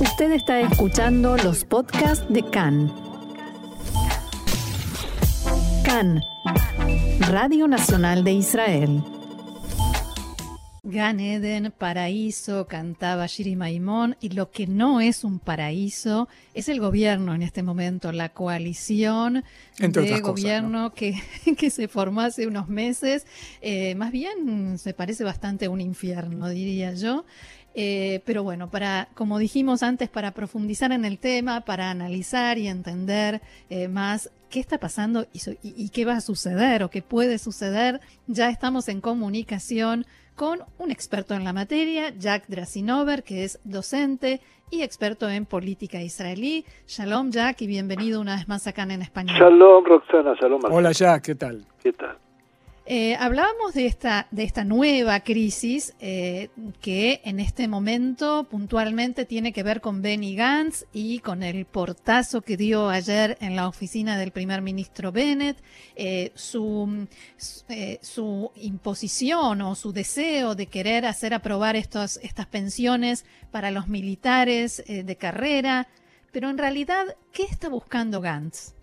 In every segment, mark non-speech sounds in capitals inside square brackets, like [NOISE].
Usted está escuchando los podcasts de CAN. CAN, Radio Nacional de Israel. Gan Eden, paraíso, cantaba Shiri Maimón, y lo que no es un paraíso es el gobierno en este momento, la coalición de gobierno que, [LAUGHS] que, se formó hace unos meses. Eh, más bien se parece bastante a un infierno, diría yo. Eh, pero bueno, para, como dijimos antes, para profundizar en el tema, para analizar y entender eh, más qué está pasando y, y, qué va a suceder o qué puede suceder, ya estamos en comunicación con un experto en la materia, Jack Drasinover, que es docente y experto en política israelí. Shalom, Jack, y bienvenido una vez más acá en Español. Shalom, Roxana, shalom. Hola, Jack, ¿qué tal? ¿Qué tal? Eh, hablábamos de esta, de esta nueva crisis eh, que en este momento puntualmente tiene que ver con Benny Gantz y con el portazo que dio ayer en la oficina del primer ministro Bennett, eh, su, su imposición o su deseo de querer hacer aprobar estos, estas pensiones para los militares de carrera. Pero en realidad, ¿qué está buscando Gantz?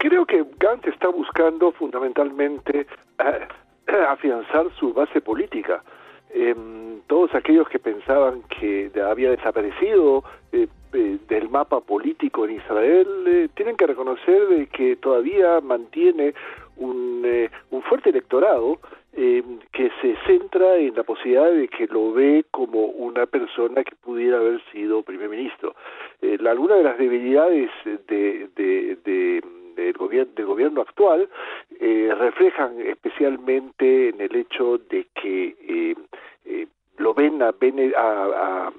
Creo que Gantz está buscando fundamentalmente eh, [CLEARS THROAT] afianzar su base política. Em, todos aquellos que pensaban que había desaparecido eh, eh, del mapa político en Israel tienen que reconocer de que todavía mantiene un, un fuerte electorado em, que se centra en la posibilidad de que lo ve como una persona que pudiera haber sido primer ministro. alguna de las debilidades de, de del gobierno, del gobierno actual eh, reflejan especialmente en el hecho de que eh, eh, lo ven a, a, a,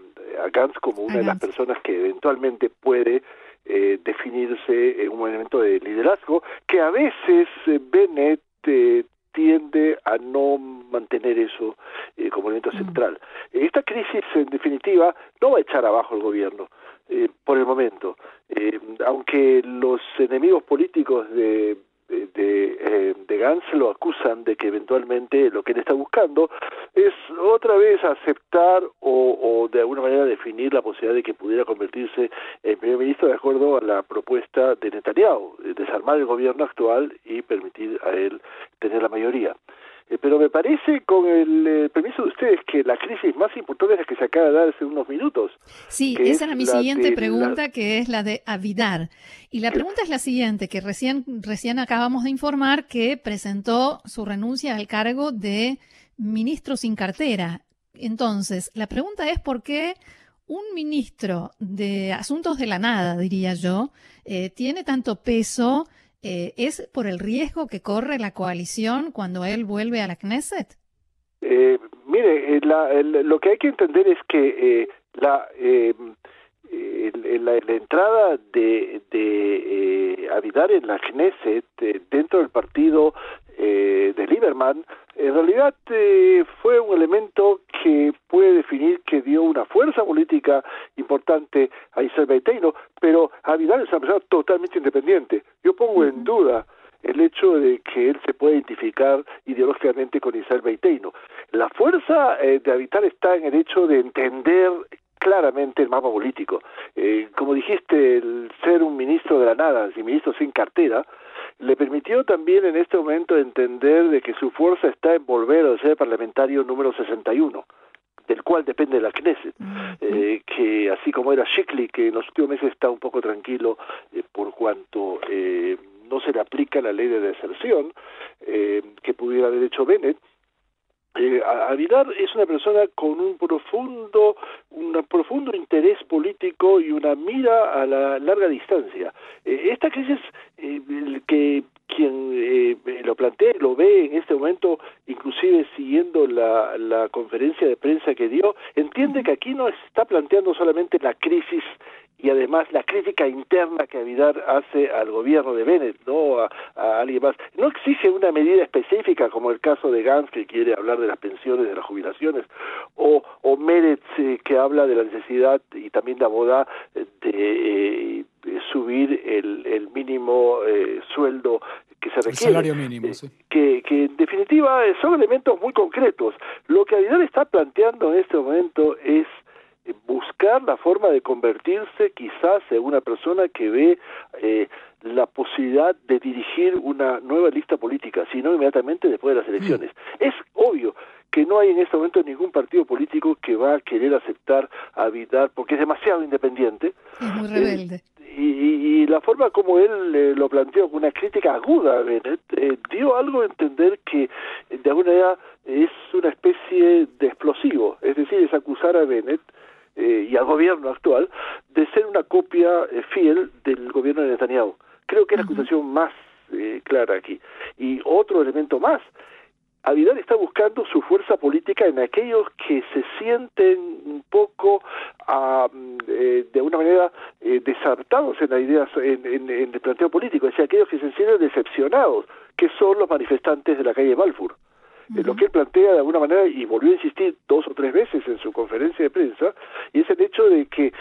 Gantz como una de las personas que eventualmente puede definirse en un elemento de liderazgo que a veces Bennett tiende a no mantener eso como elemento central. Esta crisis, en definitiva, no va a echar abajo el gobierno. Eh, por el momento. Aunque los enemigos políticos de, de, eh, de, Gantz lo acusan de que eventualmente lo que él está buscando es otra vez aceptar o, o, de alguna manera definir la posibilidad de que pudiera convertirse en primer ministro de acuerdo a la propuesta de Netanyahu, desarmar el gobierno actual y permitir a él tener la mayoría. Eh, pero me parece, con el eh, permiso de ustedes, que la crisis más importante es la que se acaba de dar hace unos minutos. Sí, esa era mi siguiente pregunta, que es la de Avidar. Y la pregunta es la siguiente, que recién, recién acabamos de informar que presentó su renuncia al cargo de ministro sin cartera. Entonces, la pregunta es por qué un ministro de Asuntos de la Nada, diría yo, eh, tiene tanto peso eh, ¿es por el riesgo que corre la coalición cuando él vuelve a la Knesset? Eh, mire, eh, lo que hay que entender es que la, la, entrada de, de Avidar en la Knesset dentro del partido de Lieberman en realidad fue un elemento que puede definir que dio una fuerza política importante a Israel Beiteino, pero Avidar es una persona totalmente independiente. Yo pongo en duda el hecho de que él se pueda identificar ideológicamente con Israel Beiteino. La fuerza eh, de Avidar está en el hecho de entender claramente el mapa político. Eh, como dijiste, el ser un ministro de la nada, y ministro sin cartera, le permitió también en este momento entender de que su fuerza está en volver a ser parlamentario número 61 del cual depende la Knesset, eh, que así como era Shikli, que en los últimos meses está un poco tranquilo eh, por cuanto eh, no se le aplica la ley de deserción que pudiera haber hecho Bennett, eh, Avilar es una persona con un profundo, un profundo interés político y una mira a la larga distancia. Eh, esta crisis, eh, que quien eh, lo plantea, lo ve en este momento, inclusive siguiendo la, la conferencia de prensa que dio, entiende que aquí no está planteando solamente la crisis y además la crítica interna que Avidar hace al gobierno de Bennett, no a, alguien más. No exige una medida específica como el caso de Gantz que quiere hablar de las pensiones, de las jubilaciones, o, o Meretz eh, que habla de la necesidad y también de Abodá de, eh, subir el, el mínimo eh, sueldo que se requiere. El salario mínimo, sí. que, que en definitiva son elementos muy concretos. Lo que Avidar está planteando en este momento es buscar la forma de convertirse quizás en una persona que ve eh, la posibilidad de dirigir una nueva lista política, sino inmediatamente después de las elecciones. Mm. Es obvio que no hay en este momento ningún partido político que va a querer aceptar a Vidal porque es demasiado independiente. Es muy rebelde. y, la forma como él eh, lo planteó con una crítica aguda a Bennett eh, dio algo a entender que de alguna manera es una especie de explosivo, es decir, es acusar a Bennett eh, y al gobierno actual de ser una copia fiel del gobierno de Netanyahu. Creo que es la acusación más clara aquí. Y otro elemento más, Avidal está buscando su fuerza política en aquellos que se sienten un poco ah, eh, de una manera eh, desartados en la idea, en, el planteo político, es decir, aquellos que se sienten decepcionados, que son los manifestantes de la calle Balfour. Eh, lo que él plantea de alguna manera, y volvió a insistir dos o tres veces en su conferencia de prensa, y es el hecho de que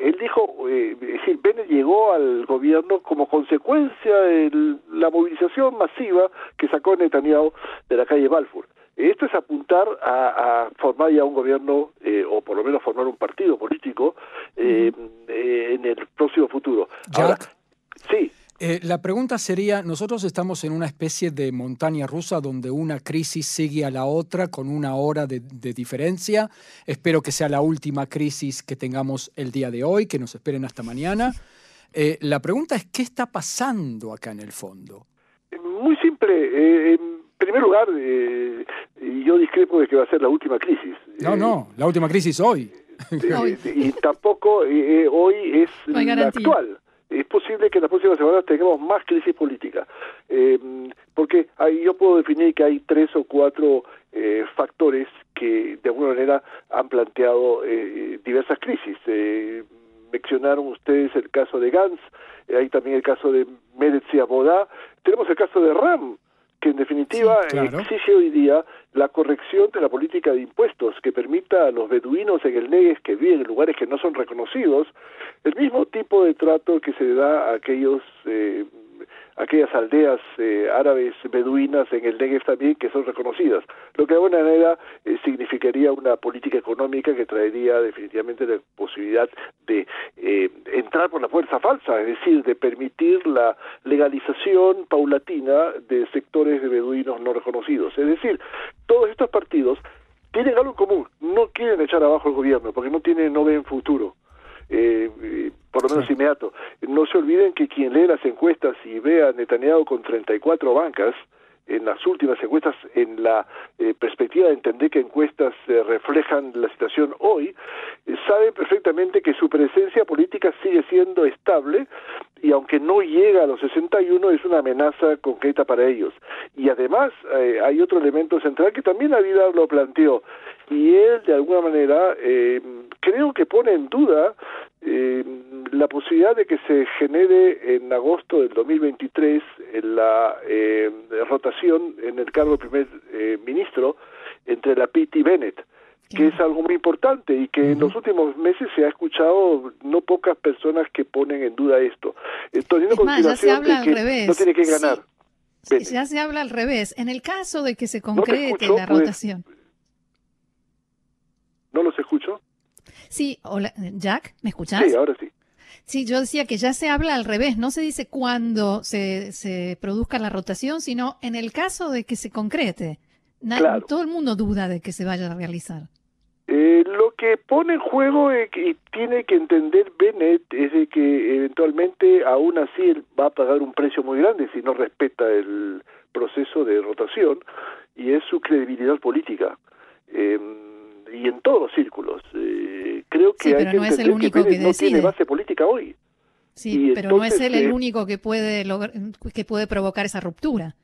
él dijo, eh, es decir, Bennett llegó al gobierno como consecuencia de la movilización masiva que sacó Netanyahu de la calle Balfour. Esto es apuntar a, formar ya un gobierno, eh, o por lo menos formar un partido político eh, en el próximo futuro. Ahora, sí. Eh, la pregunta sería, nosotros estamos en una especie de montaña rusa donde una crisis sigue a la otra con una hora de, diferencia. Espero que sea la última crisis que tengamos el día de hoy, que nos esperen hasta mañana. Eh, la pregunta es, ¿qué está pasando acá en el fondo? Muy simple. Eh, en primer lugar, yo discrepo de que va a ser la última crisis. No, no, la última crisis hoy. [LAUGHS] y tampoco hoy es la actual es posible que en las próximas semanas tengamos más crisis política, eh, porque ahí yo puedo definir que hay tres o cuatro eh, factores que de alguna manera han planteado eh, diversas crisis. mencionaron ustedes el caso de Gantz, hay también el caso de Meretz y Abodá, tenemos el caso de Ram, que en definitiva exige hoy día la corrección de la política de impuestos que permita a los beduinos en el Negev que viven en lugares que no son reconocidos el mismo tipo de trato que se da a aquellos eh, aquellas aldeas eh, árabes beduinas en el Negev también que son reconocidas, lo que de alguna manera eh, significaría una política económica que traería definitivamente la posibilidad de entrar por la fuerza falsa, es decir, de permitir la legalización paulatina de sectores de beduinos no reconocidos. Es decir, todos estos partidos tienen algo en común, no quieren echar abajo el gobierno porque no tienen, no ven futuro. Eh, por lo menos inmediato. No se olviden que quien lee las encuestas y ve a Netanyahu con 34 bancas, en las últimas encuestas, en la eh, perspectiva de entender que encuestas eh, reflejan la situación hoy, eh, saben perfectamente que su presencia política sigue siendo estable y aunque no llega a los 61 es una amenaza concreta para ellos. Y además hay otro elemento central que también la vida lo planteó y él de alguna manera creo que pone en duda eh, la posibilidad de que se genere en agosto del 2023 la eh, rotación en el cargo de primer eh, ministro entre la PIT y Bennett que es algo muy importante y que en los últimos meses se ha escuchado no pocas personas que ponen en duda esto. Teniendo ya se habla al revés. No tiene que ganar. ya se habla al revés. En el caso de que se concrete la rotación. ¿No los escucho? Sí, hola, Jack, ¿me escuchas? Sí, ahora sí. Sí, yo decía que ya se habla al revés, no se dice cuándo se, se produzca la rotación, sino en el caso de que se concrete. Todo el mundo duda de que se vaya a realizar. Eh, lo que pone en juego y tiene que entender Bennett es de que eventualmente aún así él va a pagar un precio muy grande si no respeta el proceso de rotación y es su credibilidad política. Eh, y en todos los círculos. Eh, creo que hay que no es el único que, no tiene base política hoy. Sí, pero no es él el eh, único que puede que puede provocar esa ruptura.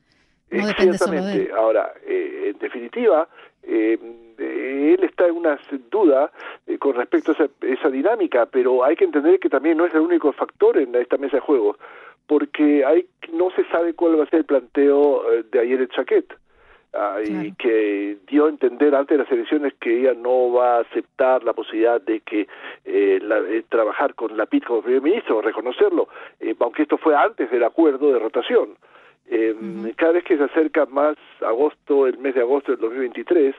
No depende solo de él. Ahora, eh, en definitiva, él está en una duda con respecto a esa, esa, dinámica, pero hay que entender que también no es el único factor en esta mesa de juegos, porque hay no se sabe cuál va a ser el planteo de ayer el Chaquet. Y que dio a entender antes de las elecciones que ella no va a aceptar la posibilidad de que eh, eh, trabajar con la PIT como primer ministro, reconocerlo, eh, aunque esto fue antes del acuerdo de rotación. Cada vez que se acerca más agosto, el mes de agosto del 2023,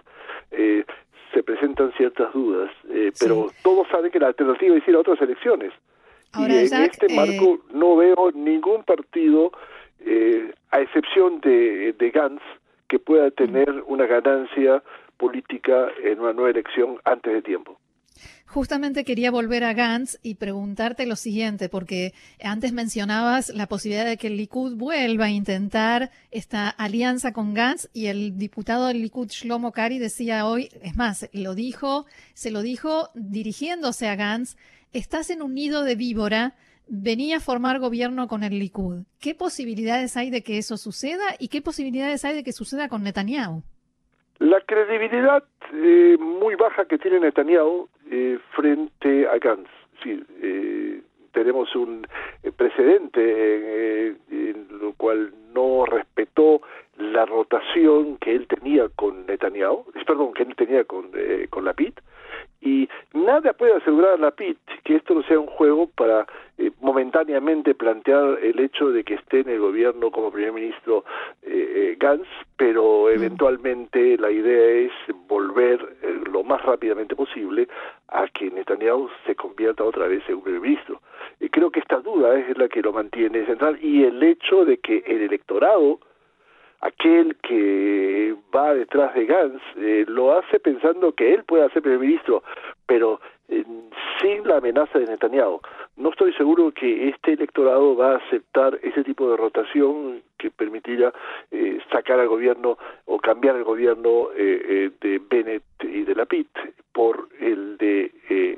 se presentan ciertas dudas, eh, pero todos saben que la alternativa es ir a otras elecciones. y en este marco no veo ningún partido, a excepción de, de Gantz, que pueda tener una ganancia política en una nueva elección antes de tiempo. Justamente quería volver a Gantz y preguntarte lo siguiente, porque antes mencionabas la posibilidad de que el Likud vuelva a intentar esta alianza con Gantz y el diputado del Likud Shlomo Kari decía hoy, es más, lo dijo, se lo dijo dirigiéndose a Gantz, estás en un nido de víbora, venía a formar gobierno con el Likud. ¿Qué posibilidades hay de que eso suceda y qué posibilidades hay de que suceda con Netanyahu? La credibilidad eh, muy baja que tiene Netanyahu eh, frente a Gantz. Sí, eh, tenemos un precedente en lo cual no respetó la rotación que él tenía con Netanyahu, perdón, que él tenía con, con PIT, y nada puede asegurar a la PIT que esto no sea un juego para eh, momentáneamente plantear el hecho de que esté en el gobierno como primer ministro eh, eh Gantz, pero mm. eventualmente la idea es volver eh, lo más rápidamente posible a que Netanyahu se convierta otra vez en primer ministro. Y creo que esta duda es la que lo mantiene central y el hecho de que el electorado aquel que va detrás de Gantz eh, lo hace pensando que él puede ser primer ministro, pero eh, sin la amenaza de Netanyahu. No estoy seguro que este electorado va a aceptar ese tipo de rotación que permitiría eh, sacar al gobierno o cambiar el gobierno de Bennett y de Lapid por el de,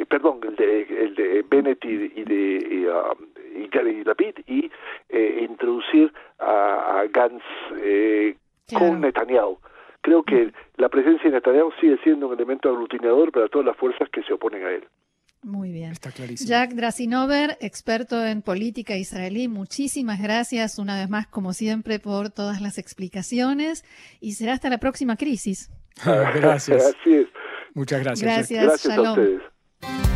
perdón, el de, el de Bennett y, de y, y Lapid y introducir a, Gantz eh, con Netanyahu. Creo que la presencia de Netanyahu sigue siendo un elemento aglutinador para todas las fuerzas que se oponen a él. Muy bien. Jack Drasinover, experto en política israelí, muchísimas gracias una vez más, como siempre, por todas las explicaciones y será hasta la próxima crisis. [LAUGHS] gracias. [LAUGHS] Muchas gracias. Gracias, gracias a ustedes.